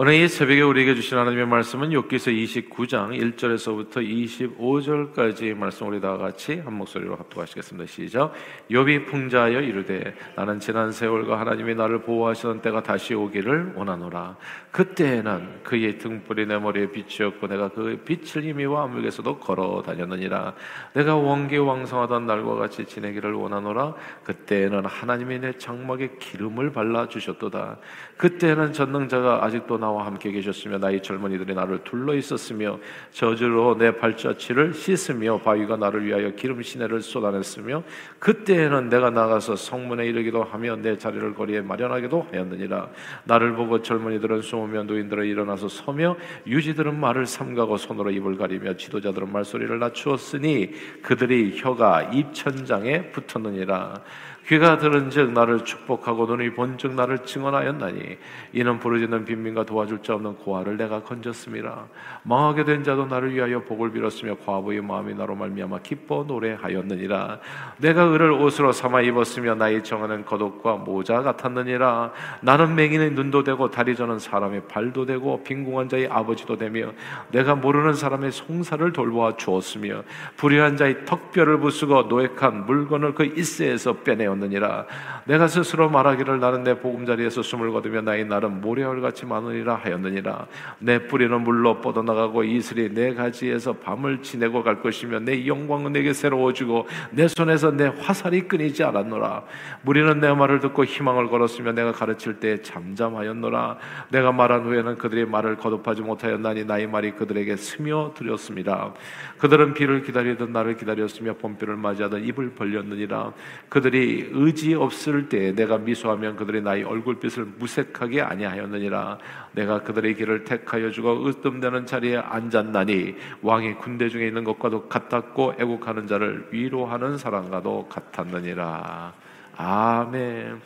오늘 이 새벽에 우리에게 주신 하나님의 말씀은 욥기서 29장 1절에서부터 25절까지의 말씀 우리 다 같이 한 목소리로 합독하시겠습니다. 시작. 욥이 풍자하여 이르되 나는 지난 세월과 하나님이 나를 보호하시던 때가 다시 오기를 원하노라. 그때에는 그의 등불이 내 머리에 빛이었고 내가 그 빛을 힘이와 암흑에서도 걸어 다녔느니라. 내가 원기왕성하던 날과 같이 지내기를 원하노라. 그때에는 하나님이 내 장막에 기름을 발라 주셨도다. 그때에는 전능자가 아직도 나와 함께 계셨으며 나의 젊은이들이 나를 둘러 있었으며 저주로 내 발자취를 씻으며 바위가 나를 위하여 기름 시내를 쏟아냈으며 그때에는 내가 나가서 성문에 이르기도 하며 내 자리를 거리에 마련하기도 하였느니라. 나를 보고 젊은이들은 숨으며 노인들은 일어나서 서며 유지들은 말을 삼가고 손으로 입을 가리며 지도자들은 말소리를 낮추었으니 그들이 혀가 입천장에 붙었느니라 귀가 들은즉 나를 축복하고 눈이 본즉 나를 증언하였나니 이는 부르짖는 빈민과 도와줄 자 없는 고아를 내가 건졌습니다. 망하게 된 자도 나를 위하여 복을 빌었으며 과부의 마음이 나로 말미암아 기뻐 노래하였느니라. 내가 을을 옷으로 삼아 입었으며 나의 정하는 겉옷과 모자 같았느니라. 나는 맹인의 눈도 되고 다리 저는 사람의 발도 되고 빈궁한 자의 아버지도 되며 내가 모르는 사람의 송사를 돌보아 주었으며 불의한 자의 턱뼈를 부수고 노획한 물건을 그 일세에서 빼내었 되었느니라. 내가 스스로 말하기를 나는 내 보금자리에서 숨을 거두며 나의 날은 모래알같이 많으리라 하였느니라. 내 뿌리는 물로 뻗어나가고 이슬이 내 가지에서 밤을 지내고 갈 것이며 내 영광은 내게 새로워지고 내 손에서 내 화살이 끊이지 않았노라. 무리는 내 말을 듣고 희망을 걸었으며 내가 가르칠 때 잠잠하였노라. 내가 말한 후에는 그들이 말을 거듭하지 못하였나니 나의 말이 그들에게 스며들었습니다. 그들은 비를 기다리던 나를 기다렸으며 봄비를 맞이하던 입을 벌렸느니라. 그들이 의지 없을 때 내가 미소하면 그들이 나의 얼굴빛을 무색하게 아니하였느니라 내가 그들의 길을 택하여 주고 으뜸되는 자리에 앉았나니 왕이 군대 중에 있는 것과도 같았고 애국하는 자를 위로하는 사람과도 같았느니라 아멘.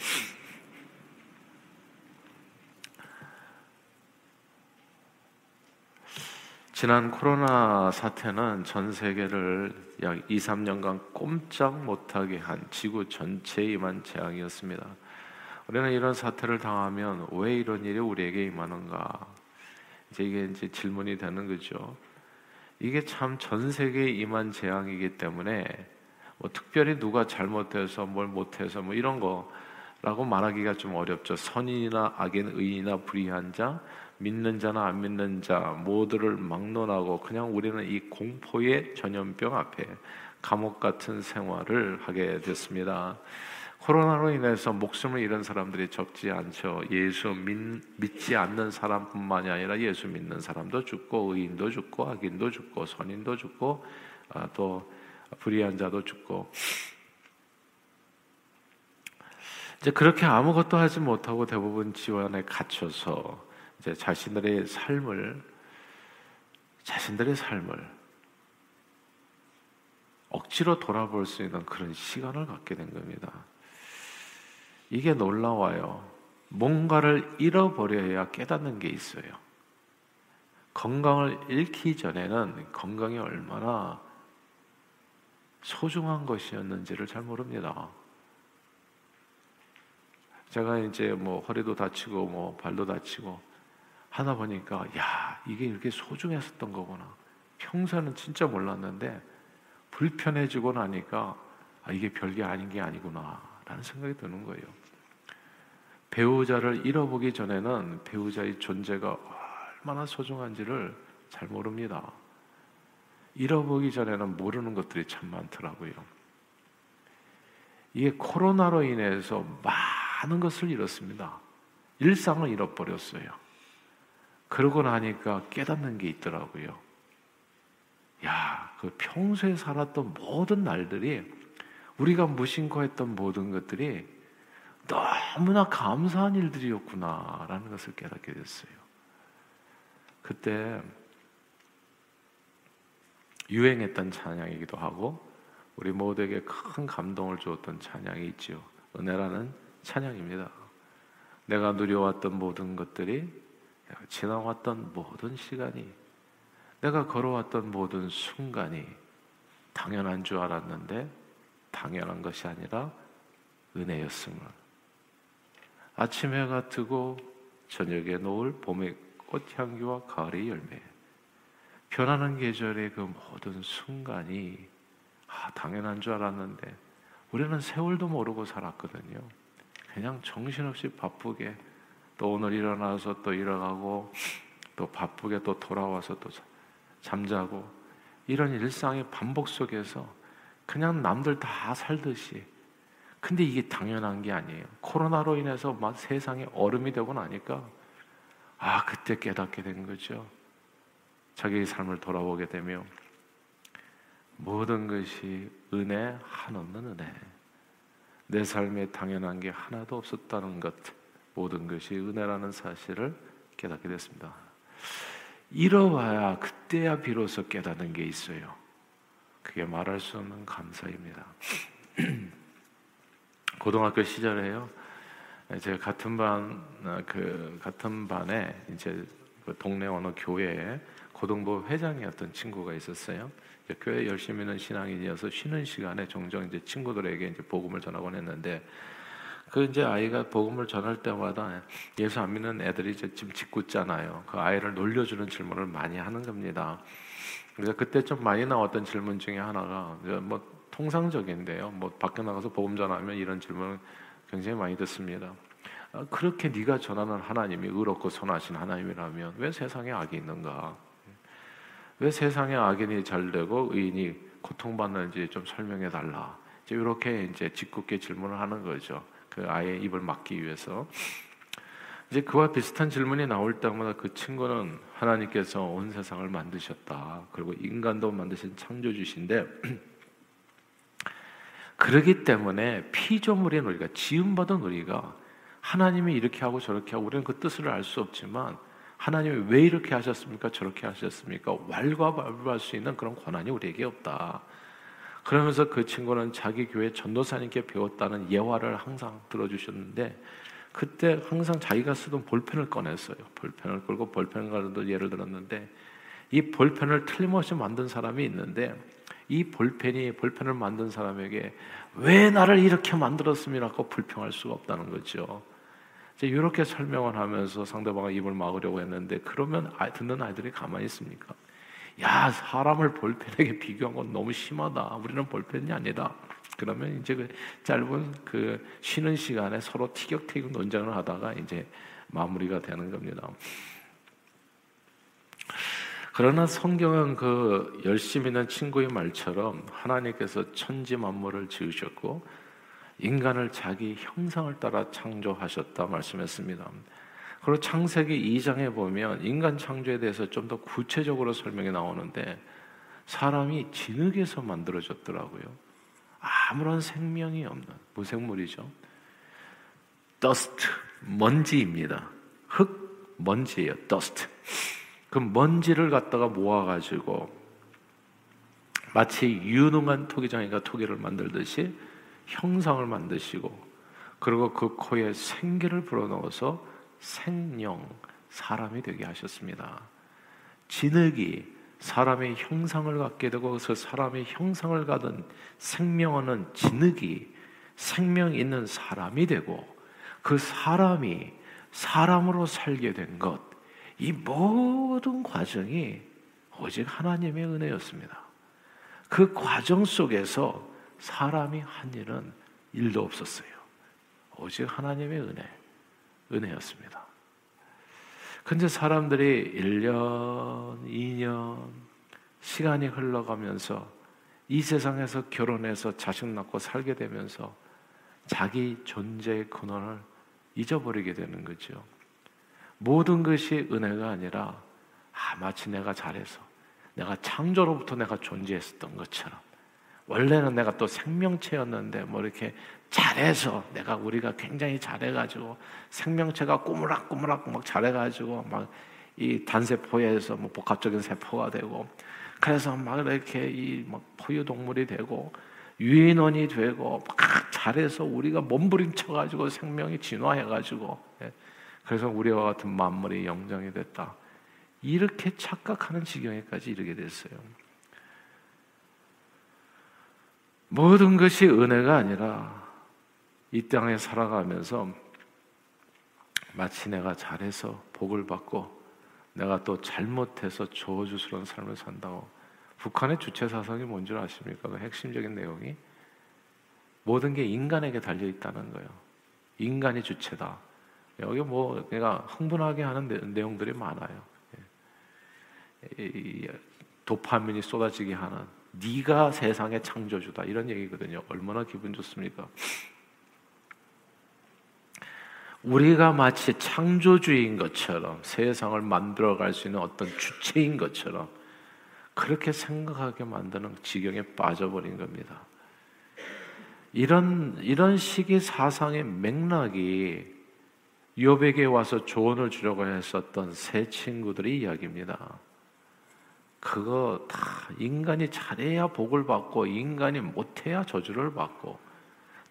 지난 코로나 사태는 전 세계를 약 2, 3년간 꼼짝 못하게 한 지구 전체에 임한 재앙이었습니다. 우리는 이런 사태를 당하면 왜 이런 일이 우리에게 임하는가? 이제 이게 이제 질문이 되는 거죠. 이게 참 전 세계에 임한 재앙이기 때문에 뭐 특별히 누가 잘못해서 뭘 못해서 뭐 이런 거라고 말하기가 좀 어렵죠. 선인이나 악인, 의인이나 불의한 자, 믿는 자나 안 믿는 자 모두를 막론하고 그냥 우리는 이 공포의 전염병 앞에 감옥 같은 생활을 하게 됐습니다. 코로나로 인해서 목숨을 잃은 사람들이 적지 않죠. 예수 믿, 지 않는 사람뿐만이 아니라 예수 믿는 사람도 죽고 의인도 죽고 악인도 죽고 선인도 죽고 아, 또 불의한 자도 죽고 이제 그렇게 아무것도 하지 못하고 대부분 지원에 갇혀서 이제 자신들의 삶을 자신들의 삶을 억지로 돌아볼 수 있는 그런 시간을 갖게 된 겁니다. 이게 놀라워요. 뭔가를 잃어버려야 깨닫는 게 있어요. 건강을 잃기 전에는 건강이 얼마나 소중한 것이었는지를 잘 모릅니다. 제가 이제 뭐 허리도 다치고 뭐 발도 다치고 하다 보니까 야 이게 이렇게 소중했었던 거구나. 평소에는 진짜 몰랐는데 불편해지고 나니까 아, 이게 별게 아닌 게 아니구나라는 생각이 드는 거예요. 배우자를 잃어보기 전에는 배우자의 존재가 얼마나 소중한지를 잘 모릅니다. 잃어보기 전에는 모르는 것들이 참 많더라고요. 이게 코로나로 인해서 많은 것을 잃었습니다. 일상을 잃어버렸어요. 그러고 나니까 깨닫는 게 있더라고요. 야, 그 평소에 살았던 모든 날들이 우리가 무심코했던 모든 것들이 너무나 감사한 일들이었구나라는 것을 깨닫게 됐어요. 그때 유행했던 찬양이기도 하고 우리 모두에게 큰 감동을 주었던 찬양이 있죠. 은혜라는 찬양입니다. 내가 누려왔던 모든 것들이 지나왔던 모든 시간이 내가 걸어왔던 모든 순간이 당연한 줄 알았는데 당연한 것이 아니라 은혜였음을 아침 해가 뜨고 저녁에 노을 봄에 꽃향기와 가을의 열매. 변하는 계절의 그 모든 순간이 아, 당연한 줄 알았는데 우리는 세월도 모르고 살았거든요. 그냥 정신없이 바쁘게 또 오늘 일어나서 또 일어나고 또 바쁘게 또 돌아와서 또 잠자고 이런 일상의 반복 속에서 그냥 남들 다 살듯이 근데 이게 당연한 게 아니에요. 코로나로 인해서 막 세상에 얼음이 되고 나니까 아 그때 깨닫게 된 거죠. 자기의 삶을 돌아보게 되며 모든 것이 은혜 한없는 은혜. 내 삶에 당연한 게 하나도 없었다는 것. 모든 것이 은혜라는 사실을 깨닫게 됐습니다. 잃어봐야 그때야 비로소 깨닫는 게 있어요. 그게 말할 수 없는 감사입니다. 고등학교 시절에요. 제가 같은 반, 그 같은 반에 이제 그 동네 어느 교회에 고등부 회장이었던 친구가 있었어요. 교회 열심히 있는 신앙인이어서 쉬는 시간에 종종 이제 친구들에게 이제 복음을 전하곤 했는데 그 이제 아이가 복음을 전할 때마다 예수 안 믿는 애들이 이제 지금 짓궂잖아요. 그 아이를 놀려주는 질문을 많이 하는 겁니다. 그래서 그때 좀 많이 나왔던 질문 중에 하나가 뭐 통상적인데요. 뭐 밖에 나가서 복음 전하면 이런 질문을 굉장히 많이 듣습니다. 아, 그렇게 네가 전하는 하나님이 의롭고 선하신 하나님이라면 왜 세상에 악이 있는가? 왜 세상에 악인이 잘 되고 의인이 고통받는지 좀 설명해 달라. 이렇게 이제 짓궂게 질문을 하는 거죠. 그 아이의 입을 막기 위해서. 이제 그와 비슷한 질문이 나올 때마다 그 친구는 하나님께서 온 세상을 만드셨다. 그리고 인간도 만드신 창조주신데 그러기 때문에 피조물인 우리가 지음받은 우리가 하나님이 이렇게 하고 저렇게 하고 우리는 그 뜻을 알 수 없지만 하나님이 왜 이렇게 하셨습니까? 저렇게 하셨습니까? 왈가왈부할 수 있는 그런 권한이 우리에게 없다. 그러면서 그 친구는 자기 교회 전도사님께 배웠다는 예화를 항상 들어주셨는데 그때 항상 자기가 쓰던 볼펜을 꺼냈어요. 볼펜을 끌고 볼펜 가지고 예를 들었는데 이 볼펜을 틀림없이 만든 사람이 있는데 이 볼펜이 볼펜을 만든 사람에게 왜 나를 이렇게 만들었음이라고 불평할 수가 없다는 거죠. 이렇게 설명을 하면서 상대방의 입을 막으려고 했는데 그러면 듣는 아이들이 가만히 있습니까? 야 사람을 볼펜에게 비교한 건 너무 심하다. 우리는 볼펜이 아니다. 그러면 이제 그 짧은 그 쉬는 시간에 서로 티격태격 논쟁을 하다가 이제 마무리가 되는 겁니다. 그러나 성경은 그 열심히 있는 친구의 말처럼 하나님께서 천지 만물을 지으셨고 인간을 자기 형상을 따라 창조하셨다 말씀했습니다. 그리고 창세기 2장에 보면 인간 창조에 대해서 좀 더 구체적으로 설명이 나오는데 사람이 진흙에서 만들어졌더라고요. 아무런 생명이 없는 무생물이죠. dust 먼지입니다. 흙 먼지예요. dust. 그 먼지를 갖다가 모아 가지고 마치 유능한 토기장이가 토기를 만들듯이 형상을 만드시고 그리고 그 코에 생기를 불어넣어서 생령 사람이 되게 하셨습니다. 진흙이 사람의 형상을 갖게 되고 그래서 사람의 형상을 가든 생명하는 진흙이 생명 있는 사람이 되고 그 사람이 사람으로 살게 된 것, 이 모든 과정이 오직 하나님의 은혜였습니다. 그 과정 속에서 사람이 한 일은 일도 없었어요. 오직 하나님의 은혜, 은혜였습니다. 근데 사람들이 1년, 2년, 시간이 흘러가면서 이 세상에서 결혼해서 자식 낳고 살게 되면서 자기 존재의 근원을 잊어버리게 되는 거죠. 모든 것이 은혜가 아니라 아, 마치 내가 잘해서 내가 창조로부터 내가 존재했었던 것처럼 원래는 내가 또 생명체였는데 뭐 이렇게 잘해서 내가 우리가 굉장히 잘해가지고 생명체가 꾸물락꾸물락 막 잘해가지고 막 이 단세포에서 뭐 복합적인 세포가 되고 그래서 막 이렇게 이 막 포유 동물이 되고 유인원이 되고 막 잘해서 우리가 몸부림쳐가지고 생명이 진화해가지고 예. 그래서 우리와 같은 만물이 영장이 됐다 이렇게 착각하는 지경에까지 이르게 됐어요. 모든 것이 은혜가 아니라 이 땅에 살아가면서 마치 내가 잘해서 복을 받고 내가 또 잘못해서 저주스러운 삶을 산다고. 북한의 주체 사상이 뭔지 아십니까? 그 핵심적인 내용이 모든 게 인간에게 달려 있다는 거예요. 인간이 주체다. 여기 뭐 내가 흥분하게 하는 내용들이 많아요. 예. 도파민이 쏟아지게 하는 네가 세상의 창조주다 이런 얘기거든요. 얼마나 기분 좋습니까? 우리가 마치 창조주인 것처럼 세상을 만들어갈 수 있는 어떤 주체인 것처럼 그렇게 생각하게 만드는 지경에 빠져버린 겁니다. 이런 이런 식의 사상의 맥락이 요백에 와서 조언을 주려고 했었던 세 친구들의 이야기입니다. 그거 다 인간이 잘해야 복을 받고 인간이 못해야 저주를 받고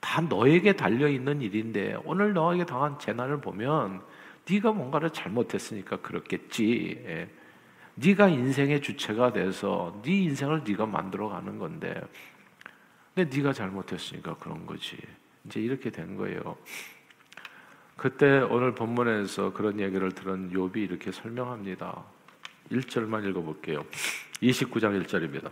다 너에게 달려 있는 일인데 오늘 너에게 당한 재난을 보면 네가 뭔가를 잘못했으니까 그렇겠지. 예. 네가 인생의 주체가 돼서 네 인생을 네가 만들어 가는 건데 근데 네가 잘못했으니까 그런 거지. 이제 이렇게 된 거예요. 그때 오늘 본문에서 그런 얘기를 들은 욥이 이렇게 설명합니다. 1절만 읽어볼게요. 29장 1절입니다.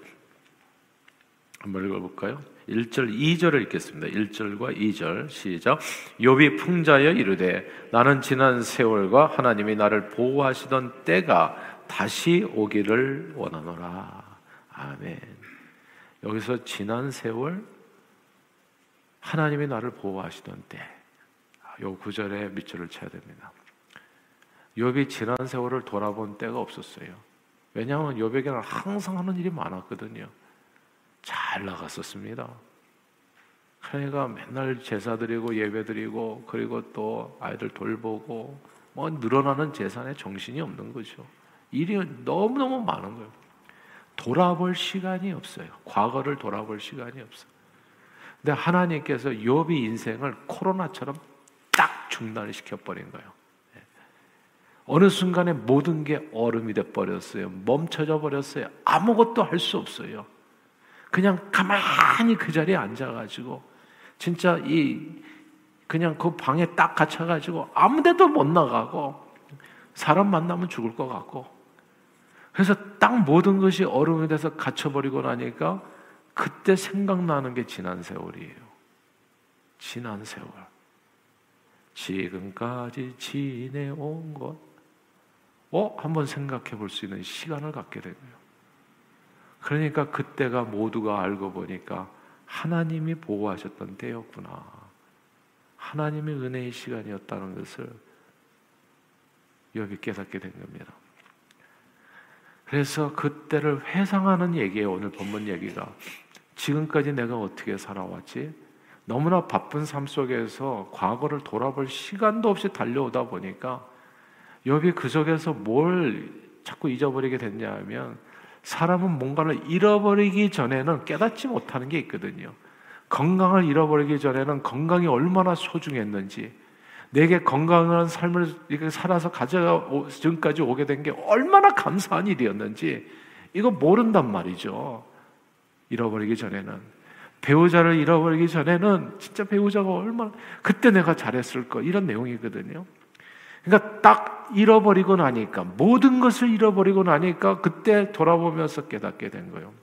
한번 읽어볼까요? 1절, 2절을 읽겠습니다. 1절과 2절 시작. 욥이 풍자여 이르되 나는 지난 세월과 하나님이 나를 보호하시던 때가 다시 오기를 원하노라. 아멘. 여기서 지난 세월 하나님이 나를 보호하시던 때. 요 구절에 밑줄을 쳐야 됩니다. 욥이 지난 세월을 돌아본 때가 없었어요. 왜냐하면 욥에게는 항상 하는 일이 많았거든요. 잘 나갔었습니다. 그러니까 맨날 제사 드리고 예배 드리고 그리고 또 아이들 돌보고 뭐 늘어나는 재산에 정신이 없는 거죠. 일이 너무너무 많은 거예요. 돌아볼 시간이 없어요. 과거를 돌아볼 시간이 없어요. 근데 하나님께서 욥이 인생을 코로나처럼 딱 중단을 시켜 버린 거예요. 어느 순간에 모든 게 얼음이 돼 버렸어요. 멈춰져 버렸어요. 아무것도 할 수 없어요. 그냥 가만히 그 자리에 앉아가지고 진짜 이 그냥 그 방에 딱 갇혀가지고 아무데도 못 나가고 사람 만나면 죽을 것 같고 그래서 딱 모든 것이 얼음이 돼서 갇혀버리고 나니까 그때 생각나는 게 지난 세월이에요. 지난 세월. 지금까지 지내온 것. 어? 한번 생각해 볼 수 있는 시간을 갖게 되고요. 그러니까 그때가 모두가 알고 보니까 하나님이 보호하셨던 때였구나. 하나님의 은혜의 시간이었다는 것을 여기 깨닫게 된 겁니다. 그래서 그때를 회상하는 얘기예요. 오늘 본문 얘기가. 지금까지 내가 어떻게 살아왔지? 너무나 바쁜 삶 속에서 과거를 돌아볼 시간도 없이 달려오다 보니까 욥이 그 속에서 뭘 자꾸 잊어버리게 됐냐 하면 사람은 뭔가를 잃어버리기 전에는 깨닫지 못하는 게 있거든요. 건강을 잃어버리기 전에는 건강이 얼마나 소중했는지, 내게 건강한 삶을 이렇게 살아서 가져가 지금까지 오게 된 게 얼마나 감사한 일이었는지 이거 모른단 말이죠. 잃어버리기 전에는 배우자를 잃어버리기 전에는 진짜 배우자가 얼마나 그때 내가 잘했을 거 이런 내용이거든요. 그러니까 딱 잃어버리고 나니까 모든 것을 잃어버리고 나니까 그때 돌아보면서 깨닫게 된 거예요.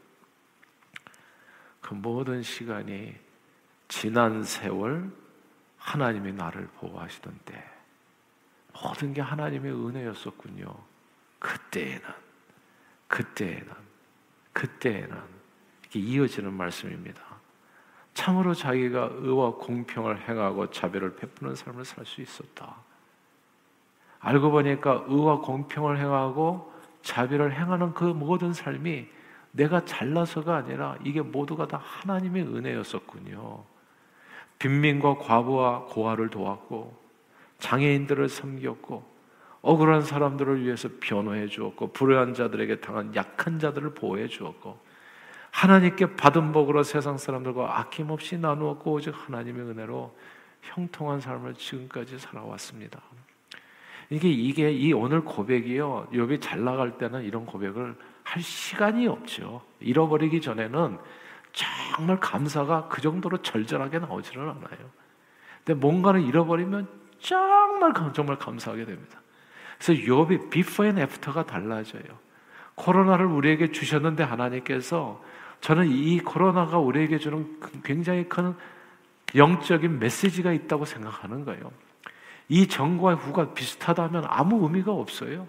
그 모든 시간이 지난 세월 하나님이 나를 보호하시던 때 모든 게 하나님의 은혜였었군요. 그때에는 그때에는 그때에는 이렇게 이어지는 말씀입니다. 참으로 자기가 의와 공평을 행하고 자비를 베푸는 삶을 살 수 있었다. 알고 보니까 의와 공평을 행하고 자비를 행하는 그 모든 삶이 내가 잘나서가 아니라 이게 모두가 다 하나님의 은혜였었군요. 빈민과 과부와 고아를 도왔고 장애인들을 섬겼고 억울한 사람들을 위해서 변호해 주었고 불의한 자들에게 당한 약한 자들을 보호해 주었고 하나님께 받은 복으로 세상 사람들과 아낌없이 나누었고 오직 하나님의 은혜로 형통한 삶을 지금까지 살아왔습니다. 이게 이게 이 오늘 고백이요. 욥이 잘 나갈 때는 이런 고백을 할 시간이 없죠. 잃어버리기 전에는 정말 감사가 그 정도로 절절하게 나오지는 않아요. 근데 뭔가를 잃어버리면 정말 정말 감사하게 됩니다. 그래서 욥이 before and after가 달라져요. 코로나를 우리에게 주셨는데 하나님께서 저는 이 코로나가 우리에게 주는 굉장히 큰 영적인 메시지가 있다고 생각하는 거예요. 이 전과 후가 비슷하다면 아무 의미가 없어요.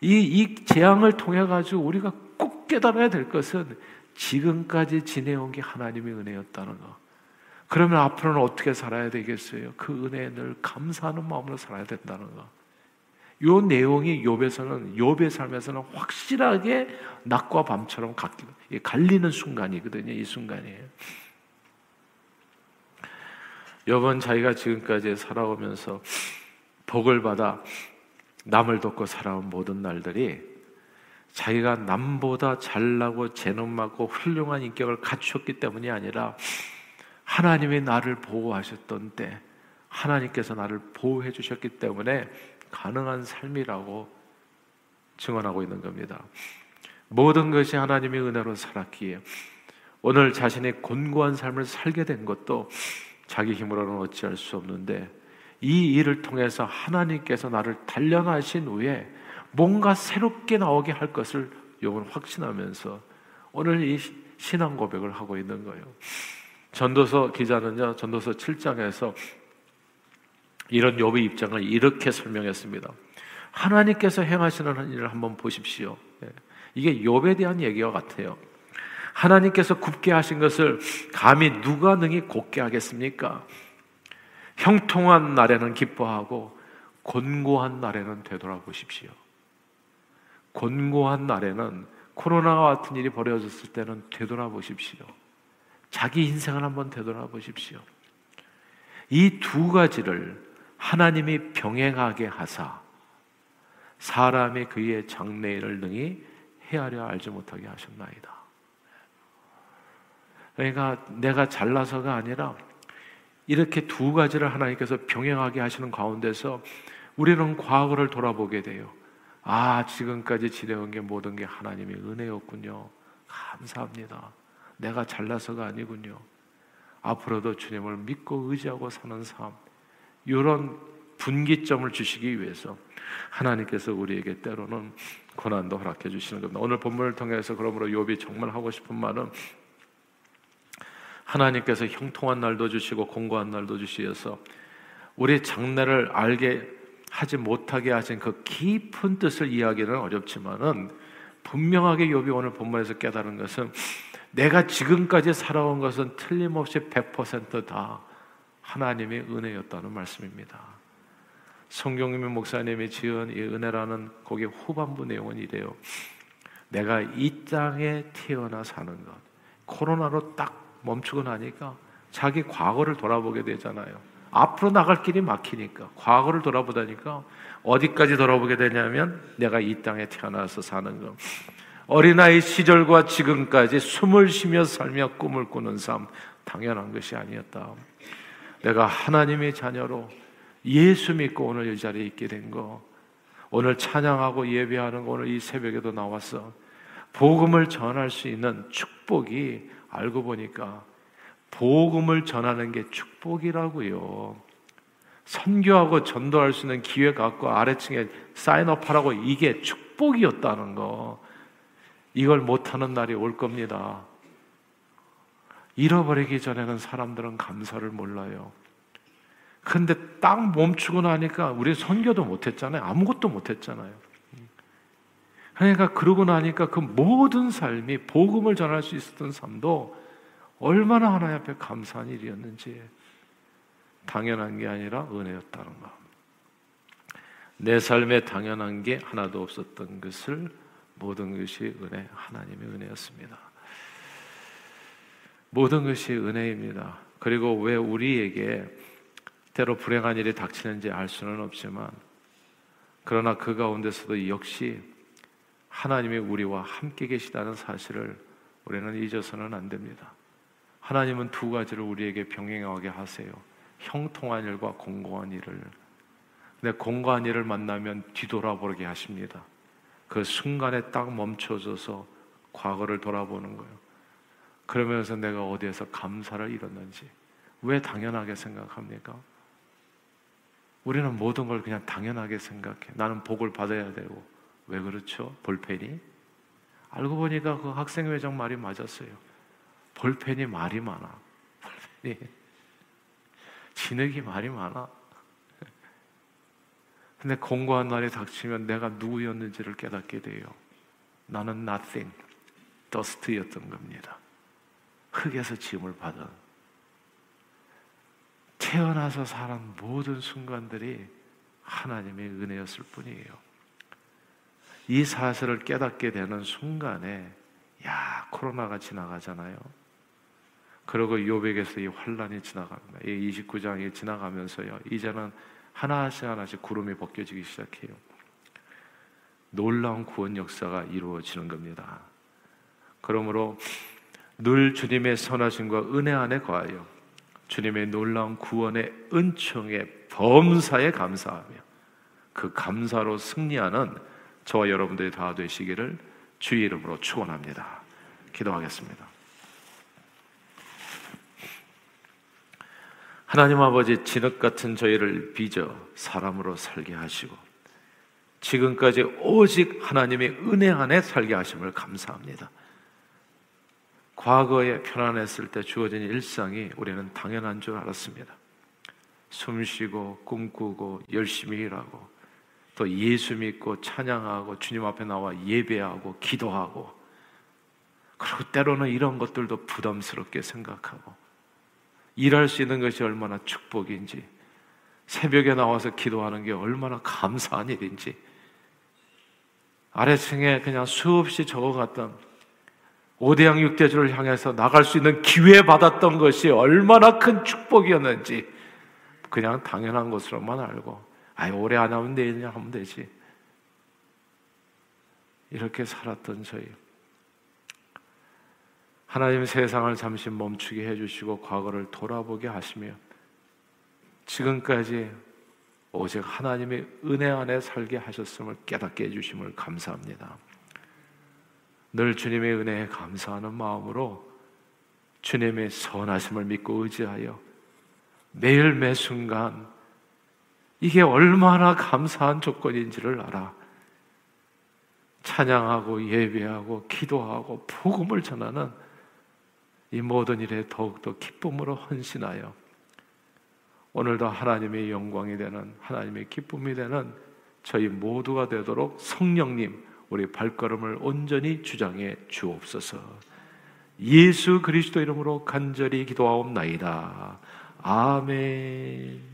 이, 이 재앙을 통해 가지고 우리가 꼭 깨달아야 될 것은 지금까지 지내온 게 하나님의 은혜였다는 거. 그러면 앞으로는 어떻게 살아야 되겠어요? 그 은혜에 늘 감사하는 마음으로 살아야 된다는 거. 요 내용이 욥에서는 욥의 삶에서는 확실하게 낮과 밤처럼 갈리는 순간이거든요. 이 순간이에요. 욥은 자기가 지금까지 살아오면서 복을 받아 남을 돕고 살아온 모든 날들이 자기가 남보다 잘나고 재능 많고 훌륭한 인격을 갖추었기 때문이 아니라 하나님이 나를 보호하셨던 때 하나님께서 나를 보호해 주셨기 때문에 가능한 삶이라고 증언하고 있는 겁니다. 모든 것이 하나님의 은혜로 살았기에 오늘 자신의 곤고한 삶을 살게 된 것도 자기 힘으로는 어찌할 수 없는데 이 일을 통해서 하나님께서 나를 단련하신 후에 뭔가 새롭게 나오게 할 것을 욥은 확신하면서 오늘 이 신앙 고백을 하고 있는 거예요. 전도서 기자는요, 전도서 7장에서 이런 욥의 입장을 이렇게 설명했습니다. 하나님께서 행하시는 일을 한번 보십시오. 예. 이게 욥에 대한 얘기와 같아요. 하나님께서 굽게 하신 것을 감히 누가 능히 곱게 하겠습니까? 형통한 날에는 기뻐하고 곤고한 날에는 되돌아보십시오. 곤고한 날에는 코로나와 같은 일이 벌어졌을 때는 되돌아보십시오. 자기 인생을 한번 되돌아보십시오. 이 두 가지를 하나님이 병행하게 하사 사람이 그의 장래일을 능히 헤아려 알지 못하게 하셨나이다. 그러니까 내가 잘나서가 아니라 이렇게 두 가지를 하나님께서 병행하게 하시는 가운데서 우리는 과거를 돌아보게 돼요. 아, 지금까지 지내온 게 모든 게 하나님의 은혜였군요. 감사합니다. 내가 잘나서가 아니군요. 앞으로도 주님을 믿고 의지하고 사는 삶. 이런 분기점을 주시기 위해서 하나님께서 우리에게 때로는 고난도 허락해 주시는 겁니다. 오늘 본문을 통해서 그러므로 욥이 정말 하고 싶은 말은 하나님께서 형통한 날도 주시고 공고한 날도 주시어서 우리 장래를 알게 하지 못하게 하신 그 깊은 뜻을 이야기는 어렵지만은 분명하게 욥이 오늘 본문에서 깨달은 것은 내가 지금까지 살아온 것은 틀림없이 100%다 하나님의 은혜였다는 말씀입니다. 성경님 목사님이 지은 이 은혜라는 곡의 후반부 내용은 이래요. 내가 이 땅에 태어나 사는 것. 코로나로 딱 멈추고 나니까 자기 과거를 돌아보게 되잖아요. 앞으로 나갈 길이 막히니까 과거를 돌아보다니까 어디까지 돌아보게 되냐면 내가 이 땅에 태어나서 사는 것. 어린아이 시절과 지금까지 숨을 쉬며 살며 꿈을 꾸는 삶 당연한 것이 아니었다. 내가 하나님의 자녀로 예수 믿고 오늘 이 자리에 있게 된 거, 오늘 찬양하고 예배하는 거 오늘 이 새벽에도 나왔어. 복음을 전할 수 있는 축복이 알고 보니까 복음을 전하는 게 축복이라고요. 선교하고 전도할 수 있는 기회 갖고 아래층에 사인업하라고 이게 축복이었다는 거. 이걸 못하는 날이 올 겁니다. 잃어버리기 전에는 사람들은 감사를 몰라요. 근데 딱 멈추고 나니까 우리 선교도 못했잖아요. 아무것도 못했잖아요. 그러니까 그러고 나니까 그 모든 삶이 복음을 전할 수 있었던 삶도 얼마나 하나님 앞에 감사한 일이었는지 당연한 게 아니라 은혜였다는 것. 내 삶에 당연한 게 하나도 없었던 것을 모든 것이 은혜, 하나님의 은혜였습니다. 모든 것이 은혜입니다. 그리고 왜 우리에게 때로 불행한 일이 닥치는지 알 수는 없지만, 그러나 그 가운데서도 역시 하나님이 우리와 함께 계시다는 사실을 우리는 잊어서는 안 됩니다. 하나님은 두 가지를 우리에게 병행하게 하세요. 형통한 일과 공고한 일을. 근데 공고한 일을 만나면 뒤돌아보게 하십니다. 그 순간에 딱 멈춰져서 과거를 돌아보는 거예요. 그러면서 내가 어디에서 감사를 잃었는지 왜 당연하게 생각합니까? 우리는 모든 걸 그냥 당연하게 생각해. 나는 복을 받아야 되고. 왜 그렇죠? 볼펜이? 알고 보니까 그 학생회장 말이 맞았어요. 볼펜이 말이 많아. 볼펜이. 진흙이 말이 많아. 근데 공고한 날이 닥치면 내가 누구였는지를 깨닫게 돼요. 나는 nothing, dust였던 겁니다. 흙에서 지음을 받은. 태어나서 살은 모든 순간들이 하나님의 은혜였을 뿐이에요. 이 사실을 깨닫게 되는 순간에 야 코로나가 지나가잖아요. 그리고 요백에서 이 환란이 지나갑니다. 이 29장이 지나가면서요. 이제는 하나씩 하나씩 구름이 벗겨지기 시작해요. 놀라운 구원 역사가 이루어지는 겁니다. 그러므로 늘 주님의 선하심과 은혜 안에 거하여 주님의 놀라운 구원의 은총의 범사에 감사하며 그 감사로 승리하는 저와 여러분들이 다 되시기를 주의 이름으로 축원합니다. 기도하겠습니다. 하나님 아버지 진흙 같은 저희를 빚어 사람으로 살게 하시고 지금까지 오직 하나님의 은혜 안에 살게 하심을 감사합니다. 과거에 편안했을 때 주어진 일상이 우리는 당연한 줄 알았습니다. 숨 쉬고 꿈꾸고 열심히 일하고 또 예수 믿고 찬양하고 주님 앞에 나와 예배하고 기도하고 그리고 때로는 이런 것들도 부담스럽게 생각하고 일할 수 있는 것이 얼마나 축복인지 새벽에 나와서 기도하는 게 얼마나 감사한 일인지 아래층에 그냥 수없이 적어갔던 오대양 육대주를 향해서 나갈 수 있는 기회 받았던 것이 얼마나 큰 축복이었는지 그냥 당연한 것으로만 알고 아이 오래 안 하면 내일 하면 되지. 이렇게 살았던 저희. 하나님 세상을 잠시 멈추게 해주시고 과거를 돌아보게 하시며 지금까지 오직 하나님의 은혜 안에 살게 하셨음을 깨닫게 해주심을 감사합니다. 늘 주님의 은혜에 감사하는 마음으로 주님의 선하심을 믿고 의지하여 매일 매 순간 이게 얼마나 감사한 조건인지를 알아. 찬양하고 예배하고 기도하고 복음을 전하는 이 모든 일에 더욱더 기쁨으로 헌신하여 오늘도 하나님의 영광이 되는 하나님의 기쁨이 되는 저희 모두가 되도록 성령님 우리 발걸음을 온전히 주장해 주옵소서. 예수 그리스도 이름으로 간절히 기도하옵나이다. 아멘.